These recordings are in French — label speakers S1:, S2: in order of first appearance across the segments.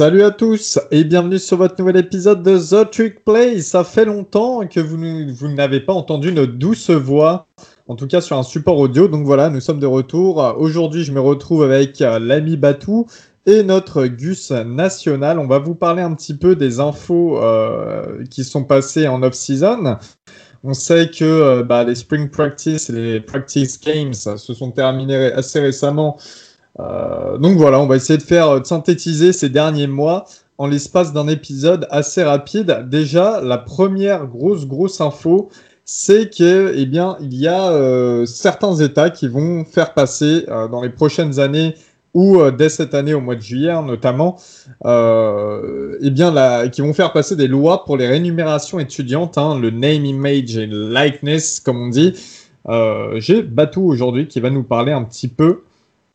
S1: Salut à tous et bienvenue sur votre nouvel épisode de The Trick Play. Ça fait longtemps que vous, vous n'avez pas entendu notre douce voix, en tout cas sur un support audio. Donc voilà, nous sommes de retour. Aujourd'hui, je me retrouve avec euh, l'ami Batou et notre Gus national. On va vous parler un petit peu des infos euh, qui sont passées en off-season. On sait que euh, bah, les Spring Practice les Practice Games se sont terminés assez récemment. Euh, donc voilà, on va essayer de faire de synthétiser ces derniers mois en l'espace d'un épisode assez rapide. Déjà, la première grosse grosse info, c'est que eh bien il y a euh, certains États qui vont faire passer dans les prochaines années ou dès cette année au mois de juillet hein, notamment, euh, eh bien qui vont faire passer des lois pour les rémunérations étudiantes, hein, le name, image et likeness comme on dit. Euh, J'ai Batou aujourd'hui qui va nous parler un petit peu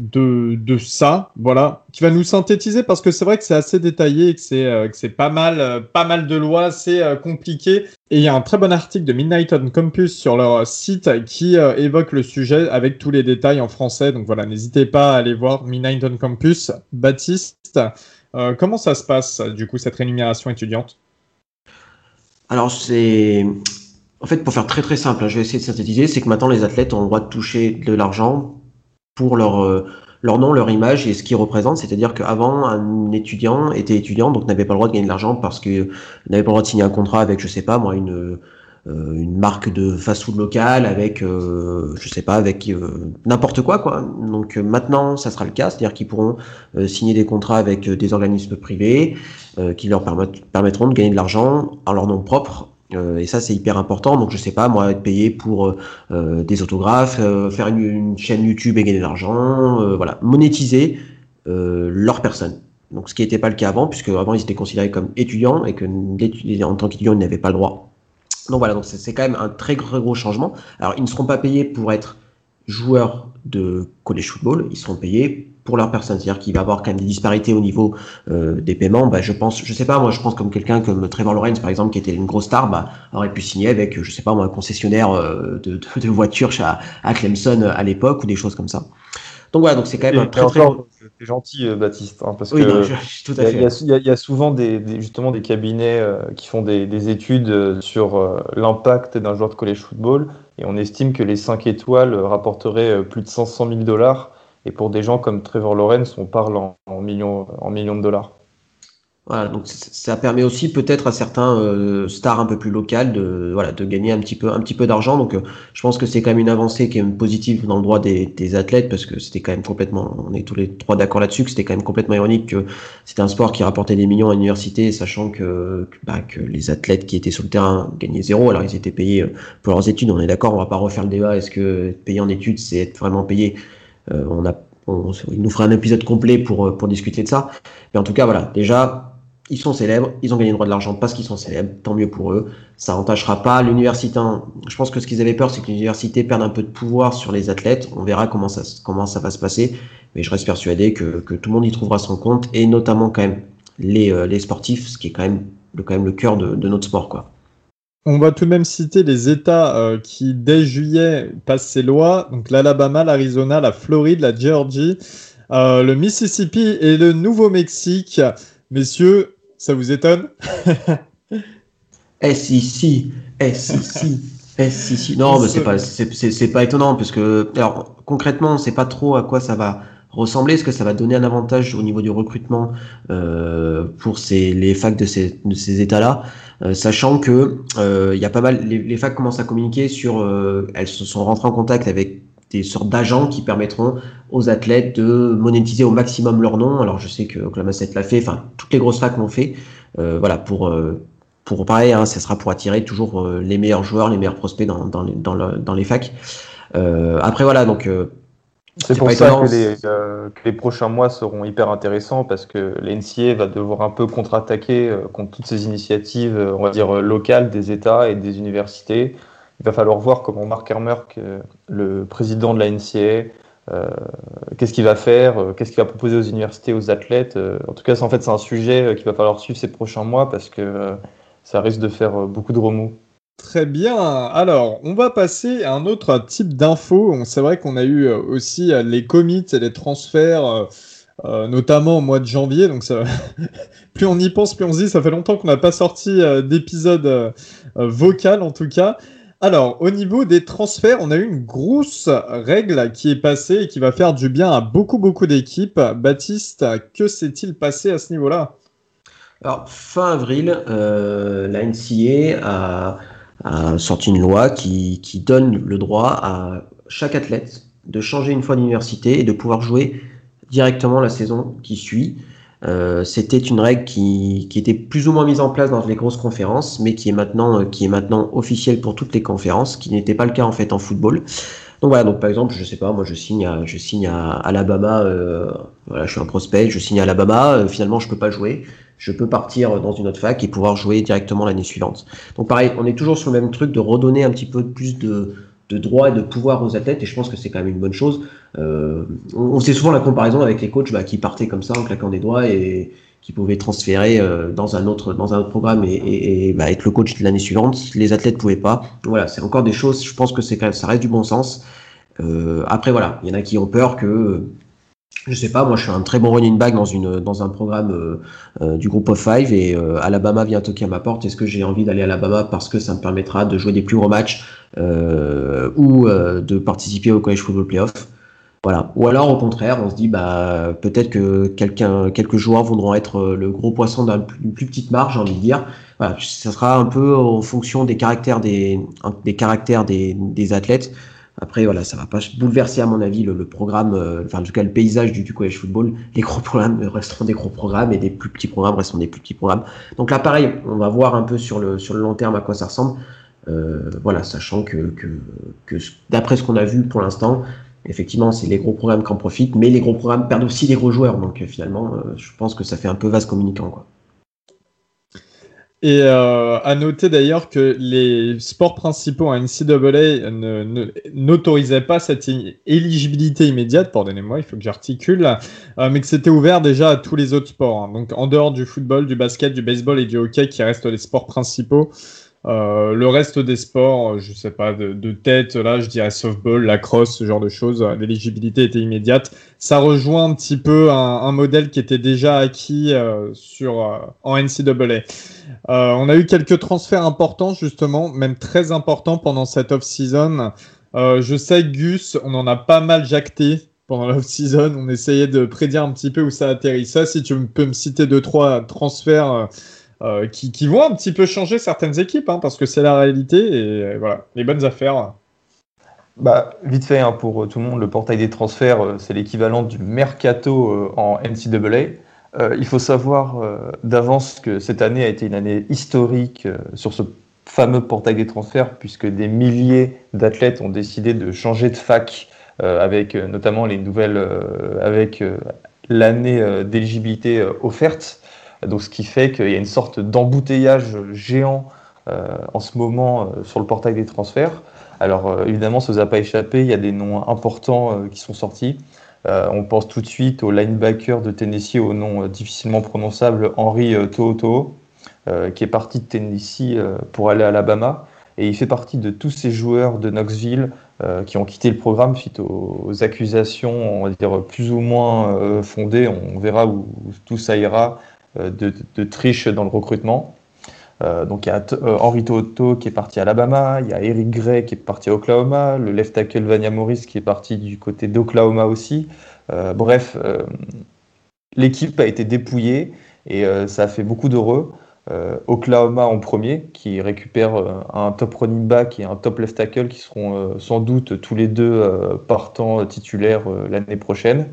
S1: de, ça, voilà, qui va nous synthétiser parce que c'est vrai que c'est assez détaillé et que c'est euh, pas mal, euh, pas mal de lois, c'est euh, compliqué. Et il y a un très bon article de Midnight on Campus sur leur site qui évoque le sujet avec tous les détails en français. Donc voilà, n'hésitez pas à aller voir Midnight on Campus. Baptiste, comment ça se passe du coup cette rémunération étudiante?
S2: Alors c'est en fait, pour faire très très simple, hein, je vais essayer de synthétiser, c'est que maintenant les athlètes ont le droit de toucher de l'argent pour leur, euh, leur nom, leur image et ce qu'ils représentent. C'est-à-dire qu'avant, un étudiant était étudiant, donc n'avait pas le droit de gagner de l'argent parce qu'il n'avait pas le droit de signer un contrat avec, je sais pas, moi, une, euh, une marque de fast-food local, avec, euh, je sais pas, avec n'importe quoi, quoi. Donc maintenant, ça sera le cas, c'est-à-dire qu'ils pourront signer des contrats avec des organismes privés qui leur permettront de gagner de l'argent en leur nom propre euh, et ça, c'est hyper important. Donc, je sais pas, moi, être payé pour euh, euh, des autographes, faire une, chaîne YouTube et gagner de l'argent, voilà, monétiser leur personne. Donc, ce qui n'était pas le cas avant, puisque avant, ils étaient considérés comme étudiants et que en tant qu'étudiants, ils n'avaient pas le droit. Donc voilà, donc c'est quand même un très, très gros changement. Alors, ils ne seront pas payés pour être joueurs de college football, ils seront payés pour leur personne. C'est-à-dire qu'il va y avoir quand même des disparités au niveau euh, des paiements. Bah, je pense, je sais pas, moi je pense comme quelqu'un comme Trevor Lawrence par exemple, qui était une grosse star, bah, aurait pu signer avec, je sais pas moi, un concessionnaire euh, de, de, de, voitures à, à Clemson à l'époque ou des choses comme ça. Donc voilà, donc c'est quand même un très très.
S3: C'est gentil, euh, Baptiste, hein, parce que tout à fait. Il y, a souvent des, justement des cabinets qui font des, des études sur l'impact d'un joueur de college football, et on estime que les 5 étoiles rapporteraient plus de 500 000 dollars et pour des gens comme Trevor Lawrence, on parle en, millions, en millions de dollars.
S2: Voilà, donc ça permet aussi peut-être à certains euh, stars un peu plus locales de voilà de gagner un petit peu peu d'argent. Donc euh, je pense que c'est quand même une avancée qui est positive dans le droit des, athlètes parce que c'était quand même complètement on est tous les trois d'accord là-dessus que c'était quand même complètement ironique que c'était un sport qui rapportait des millions à l'université sachant que bah, que les athlètes qui étaient sur le terrain gagnaient zéro alors ils étaient payés euh, pour leurs études. On est d'accord, on va pas refaire le débat. Est-ce que payer en études c'est être vraiment payé? On a, il nous fera un épisode complet pour, euh, pour discuter de ça. Mais en tout cas, voilà, déjà, ils sont célèbres, ils ont gagné le droit de l'argent parce qu'ils sont célèbres, tant mieux pour eux. Ça n'entachera pas l'université. Je pense que ce qu'ils avaient peur, c'est que l'université perde un peu de pouvoir sur les athlètes. On verra comment ça, comment ça va se passer. Mais je reste persuadé que, que tout le monde y trouvera son compte et notamment quand même les, euh, les sportifs, ce qui est quand même le, quand même le cœur de, de notre sport, quoi.
S1: On va tout de même citer les États euh, qui, dès juillet, passent ces lois. Donc l'Alabama, l'Arizona, la Floride, la Géorgie, euh, le Mississippi et le Nouveau-Mexique. Messieurs, ça vous étonne?
S2: Eh si, si. Eh si, si. Non, mais c'est pas, c'est, pas étonnant parce que, alors, concrètement, on sait pas trop à quoi ça va ressembler Est-ce que ça va donner un avantage au niveau du recrutement euh, pour ces, les facs de ces, de ces États-là euh, Sachant que euh, il y a pas mal, les, les, facs commencent à communiquer sur, euh, elles se sont rentrées en contact avec des sortes d'agents qui permettront aux athlètes de monétiser au maximum leur nom. Alors je sais que Oklahoma State l'a fait, enfin toutes les grosses facs l'ont fait. Euh, voilà pour pour pareil, hein, ça sera pour attirer toujours les meilleurs joueurs, les meilleurs prospects dans, dans, les, dans, dans les facs. après voilà donc
S3: c'est pour ça euh, que les, prochains mois seront hyper intéressants parce que l'NCA va devoir un peu contre-attaquer euh, contre toutes ces initiatives, euh, on va dire, locales des États et des universités. Il va falloir voir comment Mark Hermerk, le président de la NCA, qu'est-ce qu'il va faire, qu'est-ce qu'il va proposer aux universités, aux athlètes. en tout cas, en fait, c'est un sujet qu'il va falloir suivre ces prochains mois parce que ça risque de faire beaucoup de remous.
S1: Très bien. Alors, on va passer à un autre type d'infos. C'est vrai qu'on a eu euh, aussi euh, les commits et les transferts notamment au mois de janvier. Donc ça... plus on y pense, plus on se dit, ça fait longtemps qu'on n'a pas sorti d'épisode vocal en tout cas. Alors, au niveau des transferts, on a eu une grosse règle qui est passée et qui va faire du bien à beaucoup, beaucoup d'équipes. Baptiste, que s'est-il passé à ce niveau-là?
S2: Alors, fin avril, euh, la NCA a, sorti une loi qui, donne le droit à chaque athlète de changer une fois d'université et de pouvoir jouer directement la saison qui suit. Euh, c'était une règle qui, était plus ou moins mise en place dans les grosses conférences, mais qui est maintenant, euh, qui est maintenant officielle pour toutes les conférences, qui n'était pas le cas en fait en football. Donc voilà, donc par exemple, je sais pas, moi je signe à, je signe à Alabama, euh, voilà, je suis un prospect, je signe à Alabama, finalement je peux pas jouer, je peux partir dans une autre fac et pouvoir jouer directement l'année suivante. Donc pareil, on est toujours sur le même truc de redonner un petit peu plus de, de droit et de pouvoir aux athlètes, et je pense que c'est quand même une bonne chose. Euh, on, sait souvent la comparaison avec les coachs bah, qui partaient comme ça en claquant des doigts et qui pouvaient transférer euh, dans un autre dans un autre programme et, et, bah, être le coach de l'année suivante. Les athlètes pouvaient pas. Voilà, c'est encore des choses. Je pense que c'est ça reste du bon sens. Euh, après voilà, il y en a qui ont peur que je sais pas, moi je suis un très bon running back dans, une, dans un programme euh, euh, du groupe of five et euh, Alabama vient toquer à ma porte. Est-ce que j'ai envie d'aller à Alabama parce que ça me permettra de jouer des plus gros matchs ou de participer au college football playoff? Voilà. Ou alors au contraire, on se dit bah peut-être que quelques joueurs voudront être le gros poisson d'une plus, petite marge, j'ai envie de dire. Voilà, ça sera un peu en fonction des caractères des, des caractères des, des athlètes. Après, voilà, ça va pas bouleverser, à mon avis, le, programme, euh, enfin, en tout cas, le paysage du, du college football. Les gros programmes resteront des gros programmes et des plus petits programmes resteront des plus petits programmes. Donc là, pareil, on va voir un peu sur le, sur le long terme à quoi ça ressemble. Euh, voilà, sachant que, que, que d'après ce qu'on a vu pour l'instant, effectivement, c'est les gros programmes qui en profitent, mais les gros programmes perdent aussi les gros joueurs. Donc euh, finalement, euh, je pense que ça fait un peu vase communicant, quoi.
S1: Et euh, à noter d'ailleurs que les sports principaux en NCAA n'autorisaient pas cette éligibilité immédiate, pardonnez-moi, il faut que j'articule, euh, mais que c'était ouvert déjà à tous les autres sports. Hein. Donc en dehors du football, du basket, du baseball et du hockey qui restent les sports principaux, euh, le reste des sports, je sais pas, de, tête, là, je dirais softball, lacrosse, ce genre de choses, euh, l'éligibilité était immédiate. Ça rejoint un petit peu un, modèle qui était déjà acquis euh, sur, euh, en NCAA. on a eu quelques transferts importants, justement, même très importants pendant cette off-season. je sais, Gus, on en a pas mal jacté pendant l'off-season. On essayait de prédire un petit peu où ça atterrissait. Si tu peux me citer deux, trois transferts euh, qui, vont un petit peu changer certaines équipes, hein, parce que c'est la réalité et euh, voilà, les bonnes affaires.
S3: Bah, vite fait, hein, pour euh, tout le monde, le portail des transferts, c'est l'équivalent du mercato en NCAA. il faut savoir d'avance que cette année a été une année historique sur ce fameux portail des transferts, puisque des milliers d'athlètes ont décidé de changer de fac, avec notamment les nouvelles, avec l'année d'éligibilité offerte. Donc, ce qui fait qu'il y a une sorte d'embouteillage géant euh, en ce moment euh, sur le portail des transferts. Alors, euh, évidemment, ça ne vous a pas échappé, il y a des noms importants qui sont sortis. on pense tout de suite au linebacker de Tennessee au nom difficilement prononçable Henry Tohoto, qui est parti de Tennessee pour aller à Alabama. Et il fait partie de tous ces joueurs de Knoxville qui ont quitté le programme suite aux, accusations, on va dire plus ou moins fondées. On verra où tout ça ira euh, de, triche dans le recrutement. Euh, donc il y a euh, Henri Toto qui est parti à Alabama, il y a Eric Gray qui est parti à Oklahoma, le left tackle Vania Morris qui est parti du côté d'Oklahoma aussi. bref, l'équipe a été dépouillée et ça a fait beaucoup d'heureux. Oklahoma en premier, qui récupère un top running back et un top left tackle qui seront sans doute tous les deux partants titulaires l'année prochaine.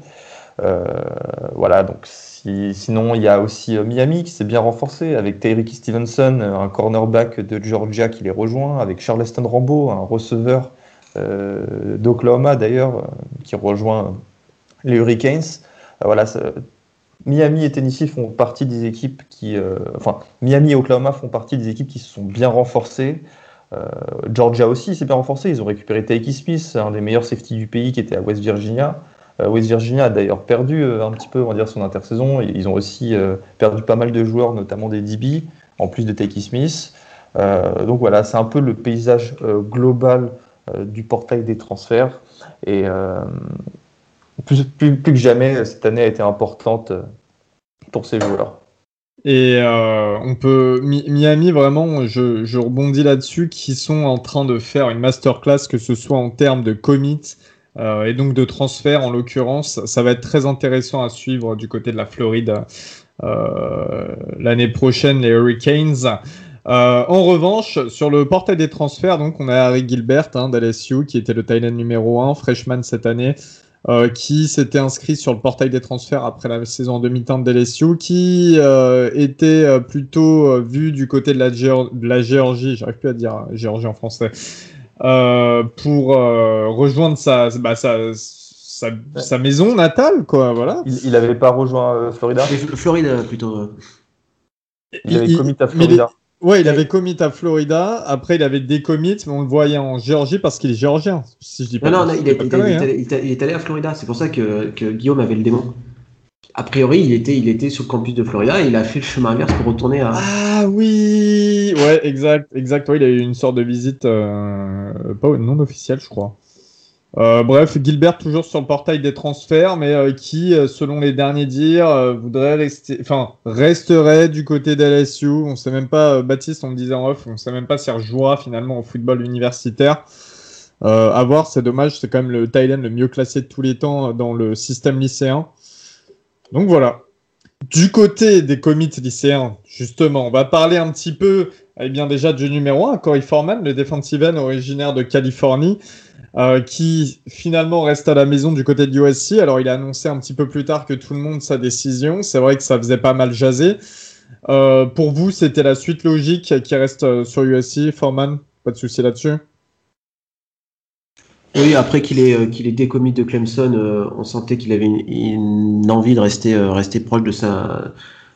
S3: voilà, donc sinon, il y a aussi euh, Miami qui s'est bien renforcé avec Tyreek Stevenson, euh, un cornerback de Georgia qui les rejoint, avec Charleston Rambo, un receveur euh, d'Oklahoma d'ailleurs, qui rejoint les Hurricanes. voilà, Miami et Tennessee font partie des équipes qui, enfin, Miami et Oklahoma font partie des équipes qui se sont bien renforcées. Georgia aussi s'est bien renforcé. Ils ont récupéré Takey Smith, un des meilleurs safety du pays qui était à West Virginia. Euh, West Virginia a d'ailleurs perdu euh, un petit peu, on va dire, son intersaison. Ils ont aussi euh, perdu pas mal de joueurs, notamment des DB, en plus de Takey Smith. donc voilà, c'est un peu le paysage global du portail des transferts. Et plus, que jamais, cette année a été importante pour ces joueurs.
S1: Et on peut Miami vraiment, je, je rebondis là-dessus, qui sont en train de faire une masterclass, que ce soit en termes de commit euh, et donc de transfert en l'occurrence. Ça va être très intéressant à suivre du côté de la Floride euh, l'année prochaine, les Hurricanes. Euh, en revanche, sur le portail des transferts, donc on a Harry Gilbert hein, d'LSU qui était le Thailand numéro 1, freshman cette année, qui s'était inscrit sur le portail des transferts après la saison en demi-temps de LSU, qui était plutôt vu du côté de la, de la Géorgie, j'arrive plus à dire Géorgie en français, pour rejoindre sa, bah, sa, sa, sa, maison natale, quoi, voilà.
S3: Il n'avait pas rejoint Florida?
S2: Floride plutôt.
S3: Il, avait commis à Florida.
S1: Ouais, il avait commit à Florida. Après, il avait des commits, mais on le voyait en Géorgie parce qu'il est géorgien.
S2: Si je dis pas non, non, il, est, allé à Florida. C'est pour ça que, que, Guillaume avait le démon. A priori, il était, sur le campus de Florida et il a fait le chemin inverse pour retourner à.
S1: Ah oui Ouais, exact. exact. il a eu une sorte de visite, euh, non officielle, je crois. Euh, bref, Gilbert toujours sur le portail des transferts, mais euh, qui, euh, selon les derniers dires, voudrait rester, enfin, resterait du côté d'LSU. On sait même pas, Baptiste, on le disait en off, on sait même pas s'il rejouera finalement au football universitaire. à voir, c'est dommage, c'est quand même le Thailand le mieux classé de tous les temps dans le système lycéen. Donc voilà. Du côté des commits lycéens, justement, on va parler un petit peu, eh bien déjà du numéro 1, Corey Foreman, le defensive end originaire de Californie. Euh, qui finalement reste à la maison du côté de USC. Alors il a annoncé un petit peu plus tard que tout le monde sa décision. C'est vrai que ça faisait pas mal jaser. Euh, pour vous, c'était la suite logique qui reste euh, sur USC, Foreman Pas de souci là-dessus?
S2: Oui, après qu'il ait, qu'il ait décommis de Clemson, on sentait qu'il avait une, envie de rester, rester proche de, sa,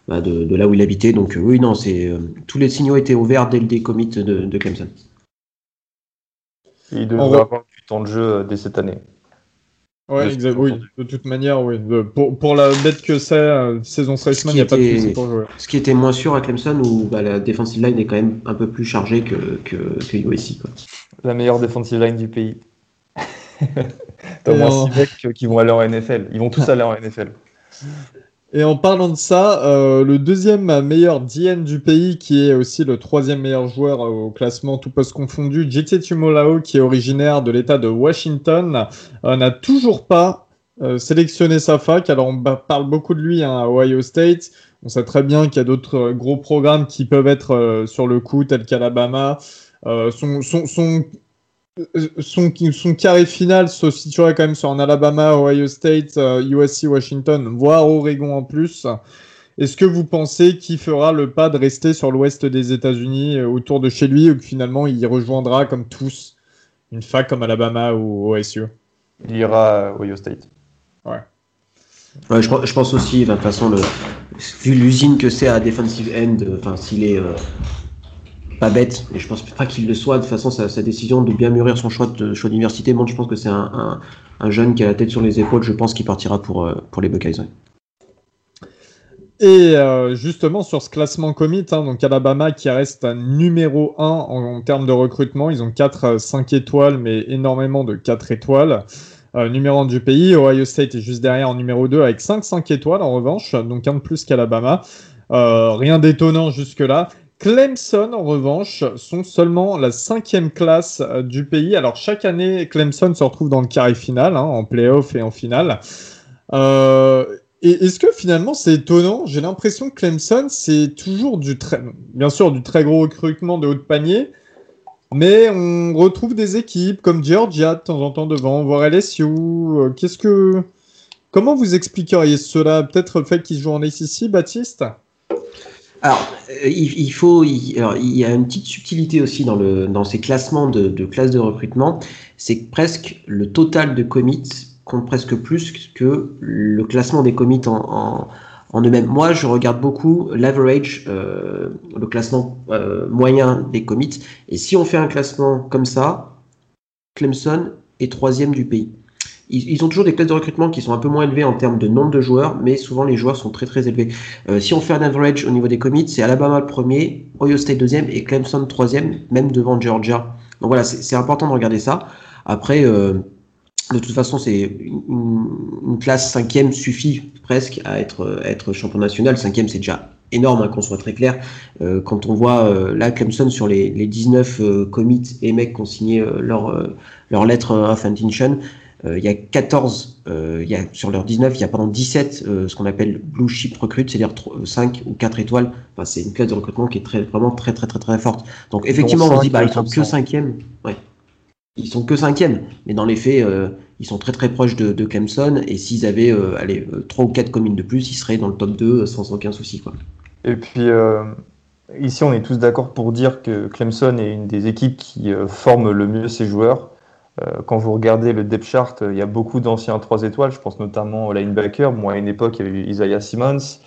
S2: bah, de, là où il habitait. Donc oui, non, c'est tous les signaux étaient ouverts dès le décommit de, de Clemson.
S3: Il devrait avoir du temps de jeu euh, dès cette année.
S1: Ouais, exact, oui, de toute manière, oui. Pour, pour la bête que c'est, euh, saison freshman, il n'y a pas de souci pour jouer.
S2: Ce qui était moins sûr à Clemson, où bah, la defensive line est quand même un peu plus chargée que, que, que USC. Quoi.
S3: La meilleure defensive line du pays. T'as au moins 6 mecs qui vont aller en NFL. Ils vont tous aller en NFL.
S1: Et en parlant de ça, euh, le deuxième meilleur DN du pays, qui est aussi le troisième meilleur joueur au classement tout poste confondu, JT Tumolao, qui est originaire de l'État de Washington, euh, n'a toujours pas euh, sélectionné sa fac. Alors on parle beaucoup de lui hein, à Ohio State. On sait très bien qu'il y a d'autres gros programmes qui peuvent être sur le coup, tels qu'Alabama. son, son, son son, son carré final se situerait quand même sur un Alabama, Ohio State, USC, euh, Washington, voire Oregon en plus. Est-ce que vous pensez qu'il fera le pas de rester sur l'ouest des États-Unis euh, autour de chez lui ou que finalement il rejoindra comme tous une fac comme Alabama ou OSU
S3: Il ira à Ohio State.
S1: Ouais.
S2: ouais je, je, pense aussi, de toute façon, le, vu l'usine que c'est à defensive end, enfin s'il est euh, pas bête, et je pense pas qu'il le soit. De toute façon, sa, décision de bien mûrir son choix de choix d'université montre, je pense que c'est un, jeune qui a la tête sur les épaules. Je pense qu'il partira pour, euh, pour les Buckeyes.
S1: Et euh, justement, sur ce classement commit, hein, donc Alabama qui reste à numéro 1 en, termes de recrutement, ils ont 4 5 euh, étoiles, mais énormément de 4 étoiles. numéro 1 du pays, Ohio State est juste derrière en numéro 2 avec 5 5 étoiles en revanche, donc un de plus qu'Alabama. rien d'étonnant jusque-là. Clemson, en revanche, sont seulement la cinquième classe euh, du pays. Alors, chaque année, Clemson se retrouve dans le carré final, hein, en playoff et en finale. Euh, et est-ce que finalement c'est étonnant? J'ai l'impression que Clemson, c'est toujours du très, bien sûr, du très gros recrutement de haut de panier, mais on retrouve des équipes comme Georgia de temps en temps devant, voire LSU. Euh, qu'est-ce que, comment vous expliqueriez cela? Peut-être le fait qu'ils jouent en ACC, Baptiste?
S2: Alors, euh, il, faut, il, y a une petite subtilité aussi dans, le, dans ces classements de, de classes de recrutement, c'est que presque le total de commits compte presque plus que le classement des commits en, en, eux-mêmes. Moi, je regarde beaucoup l'average, euh, le classement euh, moyen des commits, et si on fait un classement comme ça, Clemson est troisième du pays ils, ont toujours des classes de recrutement qui sont un peu moins élevées en termes de nombre de joueurs, mais souvent les joueurs sont très très élevés. Euh, si on fait un average au niveau des commits, c'est Alabama le premier, Ohio State deuxième et Clemson troisième, même devant Georgia. Donc voilà, c'est important de regarder ça. Après, euh, de toute façon, c'est une, classe cinquième suffit presque à être, être champion national. Cinquième, c'est déjà énorme, hein, qu'on soit très clair. Euh, quand on voit euh, là Clemson sur les, les 19 euh, commits et mecs qui ont signé leur, leur lettre of intention, il y a 14, il y a, sur leurs 19, il y a pendant 17 ce qu'on appelle blue chip recruit, c'est-à-dire 5 ou 4 étoiles. Enfin, c'est une classe de recrutement qui est très, vraiment très très très très forte. Donc effectivement, on se dit bah ils sont que cinquième. Ouais. Ils sont que cinquième, mais dans les faits, ils sont très très proches de, de Clemson et s'ils avaient allez, 3 ou 4 communes de plus, ils seraient dans le top 2 sans aucun souci. Quoi.
S3: Et puis, euh, ici, on est tous d'accord pour dire que Clemson est une des équipes qui euh, forme le mieux ses joueurs. Euh, quand vous regardez le depth chart, il y a beaucoup d'anciens 3 étoiles. Je pense notamment au linebacker. Moi, à une époque, il y avait Isaiah Simmons.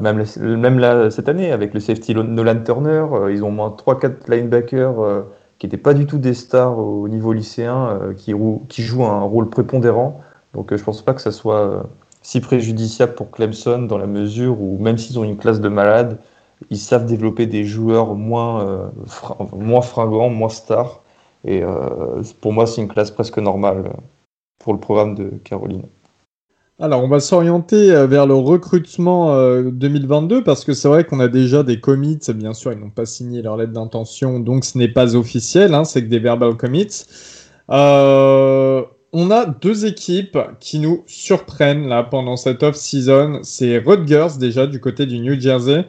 S3: même, même cette année, avec le safety Nolan Turner, ils ont moins 3-4 linebackers qui n'étaient pas du tout des stars au niveau lycéen, qui, jouent un rôle prépondérant. Donc, je ne pense pas que ça soit si préjudiciable pour Clemson dans la mesure où même s'ils ont une classe de malades, ils savent développer des joueurs moins, euh, moins fringants, moins stars. Et euh, pour moi, c'est une classe presque normale pour le programme de Caroline.
S1: Alors, on va s'orienter euh, vers le recrutement 2022 parce que c'est vrai qu'on a déjà des commits. Bien sûr, ils n'ont pas signé leur lettre d'intention, donc ce n'est pas officiel. Hein, c'est que des verbal commits. Euh, on a deux équipes qui nous surprennent là pendant cette off-season. C'est Rutgers déjà du côté du New Jersey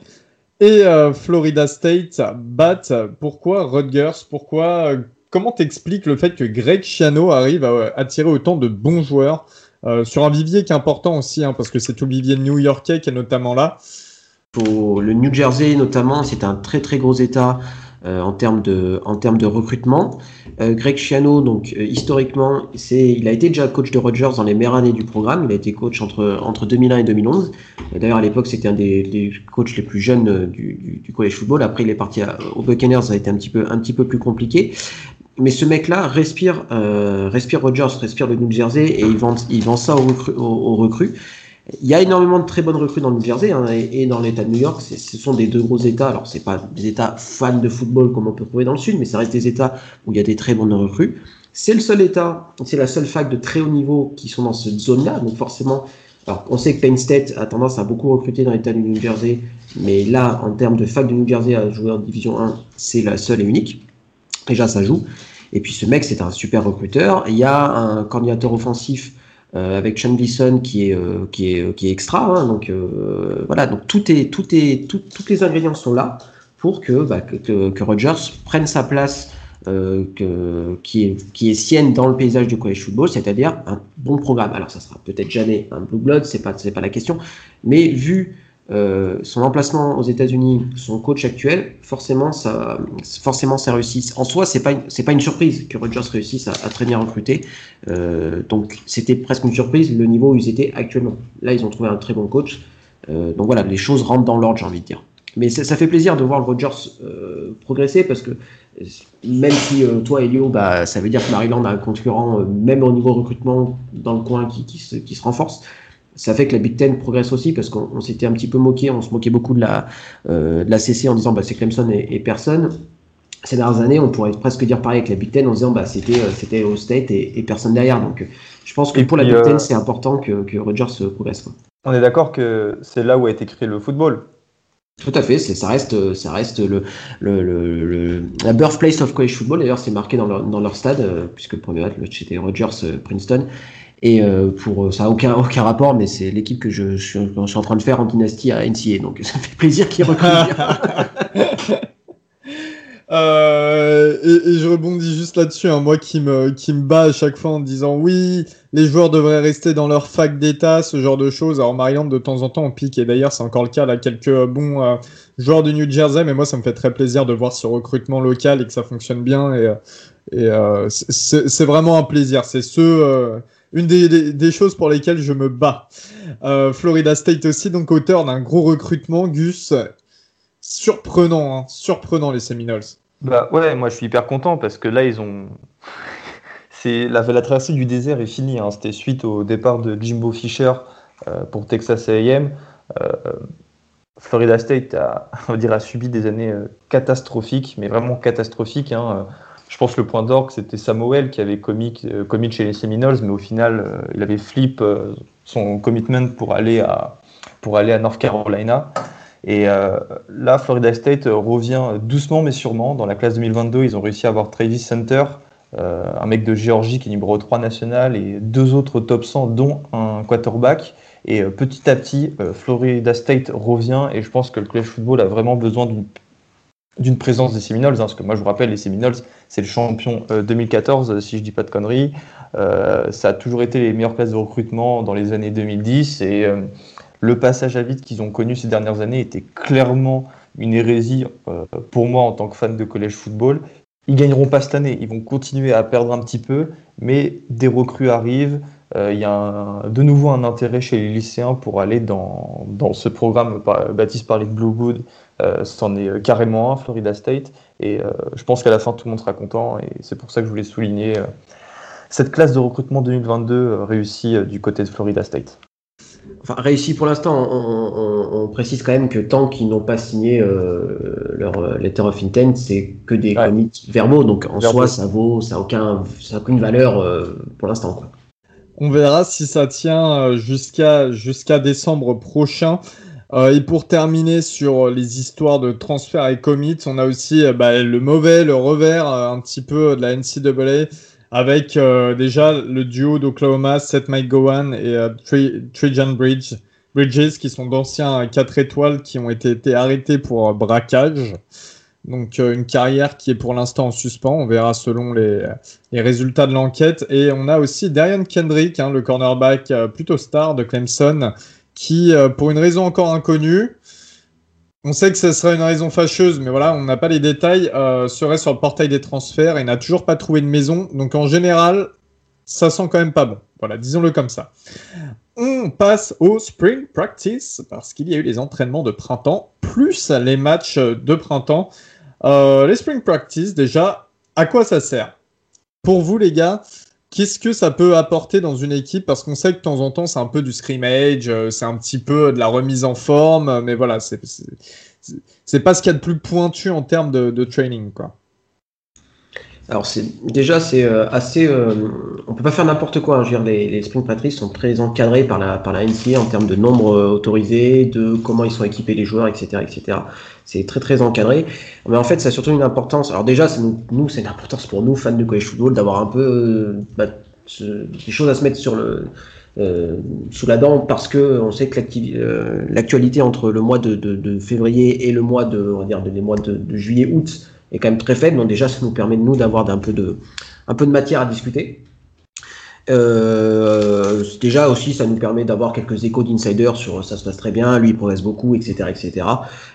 S1: et euh, Florida State bat. Pourquoi Rutgers? Pourquoi euh, Comment t'expliques le fait que Greg Schiano arrive à attirer autant de bons joueurs euh, sur un vivier qui est important aussi, hein, parce que c'est tout le vivier new-yorkais qui est notamment là.
S2: Pour le New Jersey notamment, c'est un très très gros État euh, en termes de recrutement. Euh, Greg Schiano, donc euh, historiquement, il a été déjà coach de Rogers dans les meilleures années du programme. Il a été coach entre entre 2001 et 2011. D'ailleurs à l'époque c'était un des, des, coachs les plus jeunes du, du, college football. Après il est parti au Buccaneers, ça a été un un petit peu plus compliqué. Mais ce mec-là respire, respire Rogers, respire le New Jersey et il vend, il vend ça aux, aux recrues. Il y a énormément de très bonnes recrues dans le New Jersey hein, et, dans l'État de New York. Ce sont des deux gros États. Alors, c'est pas des États fans de football comme on peut trouver dans le Sud, mais ça reste des États où il y a des très bonnes recrues. C'est le seul État, c'est la seule fac de très haut niveau qui sont dans cette zone-là. Donc, forcément, alors on sait que Penn State a tendance à beaucoup recruter dans l'État du New Jersey, mais là, en termes de fac de New Jersey à jouer en Division 1, c'est la seule et unique. Déjà, ça joue. Et puis, ce mec, c'est un super recruteur. Il y a un coordinateur offensif euh, avec Sean Gleason qui est euh, qui est qui est extra. Hein, donc euh, voilà, donc tout est tout est tout, tous les ingrédients sont là pour que bah, que, que, Rogers prenne sa place que, qui, est, qui est sienne dans le paysage du college football, c'est-à-dire un bon programme. Alors ça sera peut-être jamais un blue blood, c'est pas c'est pas la question, mais vu euh, son emplacement aux États-Unis, son coach actuel, forcément ça, forcément ça réussit. En soi, c'est pas c'est pas une surprise que Rogers réussisse à, très bien recruter. Euh, donc c'était presque une surprise le niveau où ils étaient actuellement. Là, ils ont trouvé un très bon coach. Euh, donc voilà, les choses rentrent dans l'ordre, j'ai envie de dire. Mais ça, fait plaisir de voir le Rogers progresser parce que même si toi, Elio, bah, ça veut dire que Maryland a un concurrent, même au niveau recrutement dans le coin, qui, qui, se, qui se renforce ça fait que la Big Ten progresse aussi parce qu'on s'était un petit peu moqué, on se moquait beaucoup de la, euh, de la CC en disant bah, c'est Clemson et, personne. Ces dernières années, on pourrait presque dire pareil avec la Big Ten en disant bah, c'était euh, c'était au State et, personne derrière. Donc je pense que pour la Big Ten, euh, c'est important que, que Rogers progresse.
S3: On est d'accord que c'est là où a été créé le football.
S2: Tout à fait, ça reste, ça reste le, le, le, la birthplace of college football. D'ailleurs, c'est marqué dans leur, dans leur stade, puisque le premier match c'était Rogers Princeton. Et euh, pour ça n'a aucun, aucun rapport, mais c'est l'équipe que je, je, suis, en train de faire en dynastie à NCA, donc ça fait plaisir qu'il recrute
S1: euh, et, je rebondis juste là-dessus, hein, moi qui me, qui me bats à chaque fois en disant oui, les joueurs devraient rester dans leur fac d'état, ce genre de choses. Alors Maryland, de temps en temps, on pique, et d'ailleurs c'est encore le cas, là, quelques bons euh, joueurs du New Jersey, mais moi ça me fait très plaisir de voir ce recrutement local et que ça fonctionne bien, et, et c'est vraiment un plaisir. C'est ce une des, choses pour lesquelles je me bats. Euh, Florida State aussi, donc auteur d'un gros recrutement, Gus. Surprenant, hein, surprenant les Seminoles.
S3: Bah ouais, moi je suis hyper content parce que là ils ont. C'est la, traversée du désert est finie. Hein. C'était suite au départ de Jimbo Fisher euh, pour Texas A&M. Euh, Florida State a, on dire, a subi des années catastrophiques, mais vraiment catastrophiques. Hein. Je pense que le point d'orgue, c'était Samuel qui avait commis, commis chez les Seminoles, mais au final, il avait flip son commitment pour aller à, pour aller à North Carolina. Et euh, là, Florida State revient doucement mais sûrement. Dans la classe 2022, ils ont réussi à avoir Travis Center, euh, un mec de Géorgie qui est numéro 3 national, et deux autres top 100, dont un quarterback. Et euh, petit à petit, Florida State revient, et je pense que le college football a vraiment besoin d'une présence des Seminoles, hein, parce que moi je vous rappelle, les Seminoles, c'est le champion 2014, si je dis pas de conneries. ça a toujours été les meilleures classes de recrutement dans les années 2010, et le passage à vide qu'ils ont connu ces dernières années était clairement une hérésie euh, pour moi en tant que fan de collège football. Ils gagneront pas cette année, ils vont continuer à perdre un petit peu, mais des recrues arrivent. Euh, il y a de nouveau un intérêt chez les lycéens pour aller dans, ce programme baptisé par les Bluewood. Euh, c'en est carrément un, Florida State. Et je pense qu'à la fin, tout le monde sera content. Et c'est pour ça que je voulais souligner cette classe de recrutement 2022 réussie du côté de Florida State
S2: enfin, réussi pour l'instant. On, précise quand même que tant qu'ils n'ont pas signé euh, leur euh, letter of intent, c'est que des commits verbaux. Donc en soi, ça vaut, ça n'a aucun, ça aucune valeur euh, pour l'instant.
S1: On verra si ça tient jusqu'à jusqu'à décembre prochain. Et pour terminer sur les histoires de transfert et commits, on a aussi bah, le mauvais, le revers un petit peu de la NCAA avec euh, déjà le duo d'Oklahoma, Seth McGowan et euh, Bridges, qui sont d'anciens 4 étoiles qui ont été, arrêtés pour euh, braquage. Donc une carrière qui est pour l'instant en suspens, on verra selon les, les résultats de l'enquête. Et on a aussi Darian Kendrick, hein, le cornerback plutôt star de Clemson, qui, pour une raison encore inconnue, on sait que ce serait une raison fâcheuse, mais voilà, on n'a pas les détails, euh, serait sur le portail des transferts et n'a toujours pas trouvé de maison. Donc en général, ça sent quand même pas bon. Voilà, disons-le comme ça. On passe au Spring Practice parce qu'il y a eu les entraînements de printemps plus les matchs de printemps. Euh, les Spring Practice, déjà, à quoi ça sert? Pour vous, les gars, Qu'est-ce que ça peut apporter dans une équipe? Parce qu'on sait que de temps en temps, c'est un peu du scrimmage, euh, c'est un petit peu de la remise en forme, mais voilà, c'est pas ce qu'il y a de plus pointu en termes de, de training, quoi.
S2: Alors c'est déjà c'est euh, assez, euh, on peut pas faire n'importe quoi. Hein. Je veux dire, les, les sprint patrices sont très encadrés par la par la NCA en termes de nombre euh, autorisé, de comment ils sont équipés les joueurs, etc., etc. C'est très très encadré. Mais en fait, ça a surtout une importance. Alors déjà, nous, nous c'est une importance pour nous fans de college football d'avoir un peu bah, des choses à se mettre sur le sous la dent parce que on sait que l'actualité entre le mois de, de, de, février et le mois de on va dire les mois de, de juillet août est quand même très faible. Donc déjà, ça nous permet de nous d'avoir un peu de, un peu de matière à discuter. Euh, déjà aussi, ça nous permet d'avoir quelques échos d'insiders sur ça se passe très bien, lui il progresse beaucoup, etc., etc.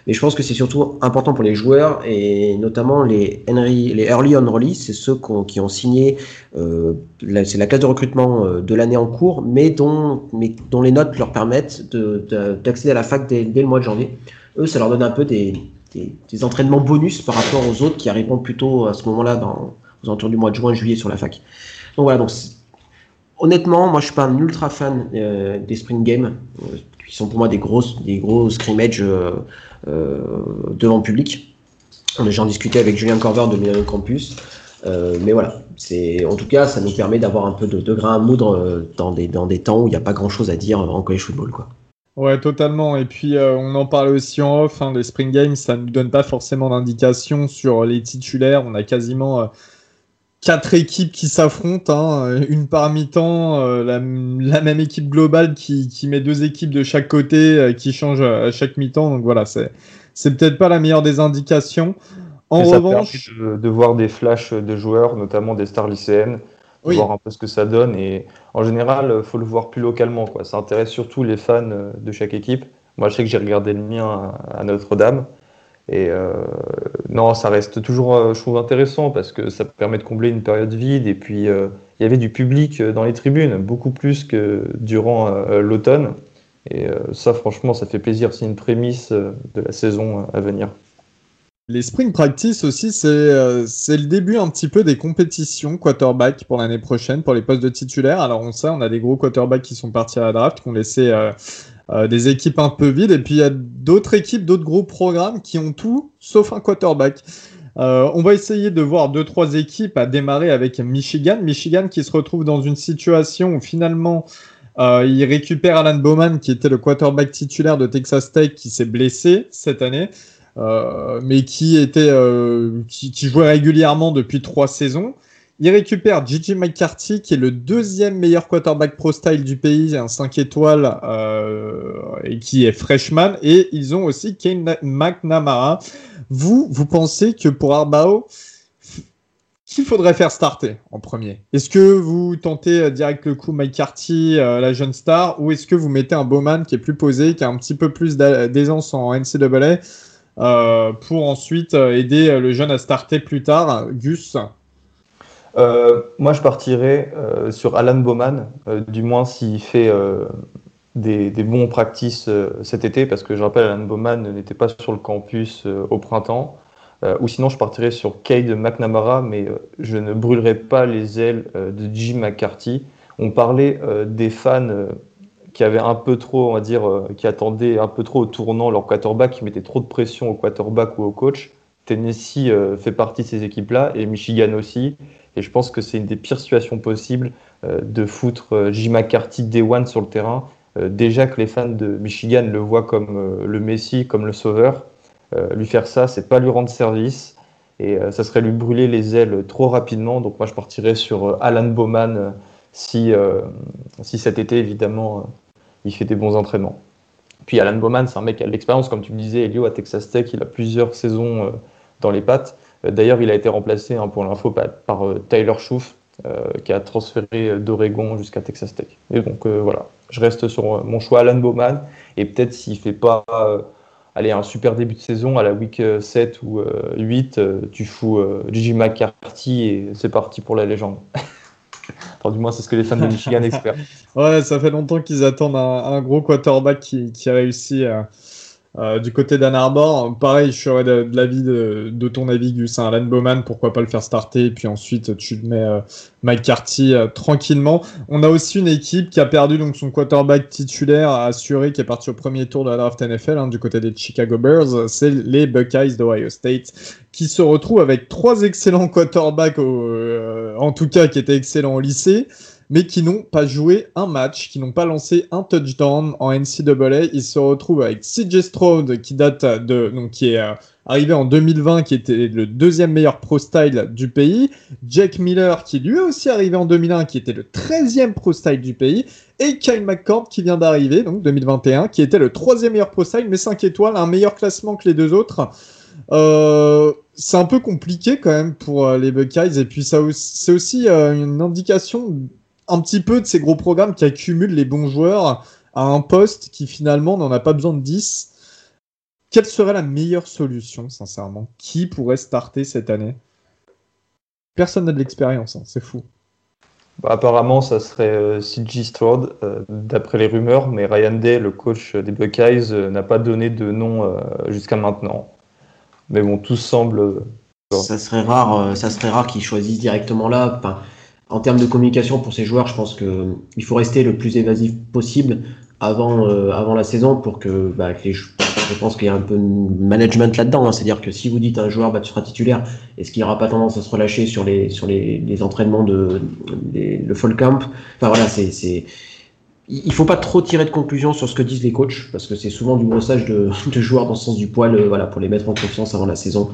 S2: Mais je pense que c'est surtout important pour les joueurs et notamment les Henry, les early on release, c'est ceux qui ont signé, euh, c'est la classe de recrutement euh, de l'année en cours, mais dont, mais dont les notes leur permettent d'accéder de, à la fac dès, le mois de janvier. Eux, ça leur donne un peu des, des, entraînements bonus par rapport aux autres qui arriveront plutôt à ce moment-là, dans, aux alentours du mois de juin, juillet sur la fac. Donc voilà, donc honnêtement, moi je suis pas un ultra fan euh, des Spring Games, euh, qui sont pour moi des grosses, des gros scrimmages euh, devant le public. J'en discutais avec Julien Corver de Milano Campus. mais voilà, en tout cas, ça nous permet d'avoir un peu de, de grain à moudre dans des, dans des temps où il n'y a pas grand chose à dire en college football. Quoi.
S1: Ouais, totalement. Et puis, euh, on en parle aussi en off. Hein, les Spring Games, ça ne nous donne pas forcément d'indication sur les titulaires. On a quasiment euh, quatre équipes qui s'affrontent, hein, une par mi-temps, euh, la, même équipe globale qui, qui, met deux équipes de chaque côté, qui change à chaque mi-temps. Donc voilà, c'est, c'est peut-être pas la meilleure des indications.
S3: En revanche, de, de, voir des flashs de joueurs, notamment des stars lycéennes, voir un peu ce que ça donne. Et en général, il faut le voir plus localement. Quoi. Ça intéresse surtout les fans euh, de chaque équipe. Moi, je sais que j'ai regardé le mien à Notre-Dame. Et euh, non, ça reste toujours, euh, je trouve, intéressant parce que ça permet de combler une période vide. Et puis, il y avait du public dans les tribunes, beaucoup plus que durant l'automne. Et ça, franchement, ça fait plaisir. C'est une prémisse de la saison à venir.
S1: Les Spring Practice aussi, euh, c'est le début un petit peu des compétitions quarterback pour l'année prochaine, pour les postes de titulaires. Alors on sait, on a des gros quarterbacks qui sont partis à la draft, qui ont laissé euh, euh, des équipes un peu vides, et puis il y a d'autres équipes, d'autres gros programmes qui ont tout sauf un quarterback. on va essayer de voir deux trois équipes à démarrer avec Michigan. Michigan qui se retrouve dans une situation où finalement il récupère Alan Bowman qui était le quarterback titulaire de Texas Tech qui s'est blessé cette année. Mais qui était qui, jouait régulièrement depuis trois saisons. Il récupère Gigi McCarthy, qui est le deuxième meilleur quarterback pro style du pays, un 5 étoiles, euh, et qui est freshman. Et ils ont aussi Kane McNamara. Vous, vous pensez que pour Arbao, qu'il faudrait faire starter en premier? Est-ce que vous tentez euh, direct le coup McCarthy, euh, la jeune star, ou est-ce que vous mettez un Bowman qui est plus posé, qui a un petit peu plus d'aisance en NCAA euh, pour ensuite aider le jeune à starter plus tard Gus
S3: euh, moi, je partirais euh, sur Alan Bowman, euh, du moins s'il fait des, bons practices cet été, parce que je rappelle, Alan Bowman n'était pas sur le campus au printemps. ou sinon, je partirais sur Cade McNamara, mais je ne brûlerai pas les ailes de Jim McCarthy. On parlait des fans qui avaient un peu trop, on va dire, qui attendaient un peu trop au tournant leur quarterback, qui mettaient trop de pression au quarterback ou au coach. Tennessee fait partie de ces équipes-là, et Michigan aussi. Et je pense que c'est une des pires situations possibles euh, de foutre euh, J. McCarthy Day One sur le terrain. Euh, déjà que les fans de Michigan le voient comme le Messi, comme le sauveur. lui faire ça, c'est pas lui rendre service. Et ça serait lui brûler les ailes trop rapidement. Donc moi, je partirais sur Alan Bowman si, si cet été, évidemment, il fait des bons entraînements. Puis Alan Bowman, c'est un mec qui a de l'expérience, comme tu me disais, Elio, à Texas Tech, il a plusieurs saisons dans les pattes. Euh, d'ailleurs, il a été remplacé, hein, pour l'info, par, euh, Tyler Schoof, euh, qui a transféré d'Oregon jusqu'à Texas Tech. Et donc voilà, je reste sur mon choix Alan Bowman. Et peut-être s'il ne fait pas allez, un super début de saison à la week 7 ou 8, tu fous Gigi McCarthy et c'est parti pour la légende. enfin, du moins, c'est ce que les fans de Michigan espèrent.
S1: ouais, ça fait longtemps qu'ils attendent un, gros quarterback qui, qui a réussi à euh, du côté d'Ann Arbor, pareil, je serais de, l'avis de, ton avis, Gus. Hein, Alan Bowman, pourquoi pas le faire starter, puis ensuite tu mets euh, McCarthy euh, tranquillement. On a aussi une équipe qui a perdu donc son quarterback titulaire assuré, qui est parti au premier tour de la draft NFL hein, du côté des Chicago Bears. C'est les Buckeyes d'Ohio State, qui se retrouvent avec trois excellents quarterbacks, en tout cas qui étaient excellents au lycée mais qui n'ont pas joué un match, qui n'ont pas lancé un touchdown en NCAA. Ils se retrouvent avec CJ Stroud, qui date de, donc qui est euh, arrivé en 2020, qui était le deuxième meilleur pro style du pays. Jack Miller, qui lui est aussi arrivé en 2001, qui était le 13e pro style du pays. Et Kyle McCord, qui vient d'arriver, donc 2021, qui était le troisième meilleur pro style, mais 5 étoiles, un meilleur classement que les deux autres. Euh, c'est un peu compliqué quand même pour euh, les Buckeyes et puis ça c'est aussi une indication un petit peu de ces gros programmes qui accumulent les bons joueurs à un poste qui finalement n'en a pas besoin de 10. Quelle serait la meilleure solution, sincèrement? Qui pourrait starter cette année? Personne n'a de l'expérience, hein, c'est fou.
S3: Bah, apparemment, ça serait euh, CG Stroud, euh, d'après les rumeurs, mais Ryan Day, le coach des Buckeyes, euh, n'a pas donné de nom jusqu'à maintenant. Mais bon, tout semble.
S2: Ça serait rare, ça serait rare qu'ils choisissent directement là en termes de communication pour ces joueurs, je pense qu'il faut rester le plus évasif possible avant, euh, avant la saison pour que, bah, les, je pense qu'il y a un peu de management là-dedans. Hein. C'est-à-dire que si vous dites à un joueur, bah, tu seras titulaire, est-ce qu'il n'aura pas tendance à se relâcher sur les, sur les, les entraînements de, le fall camp Enfin voilà, c'est il faut pas trop tirer de conclusions sur ce que disent les coachs parce que c'est souvent du brossage de, de, joueurs dans le sens du poil, euh, voilà, pour les mettre en confiance avant la saison.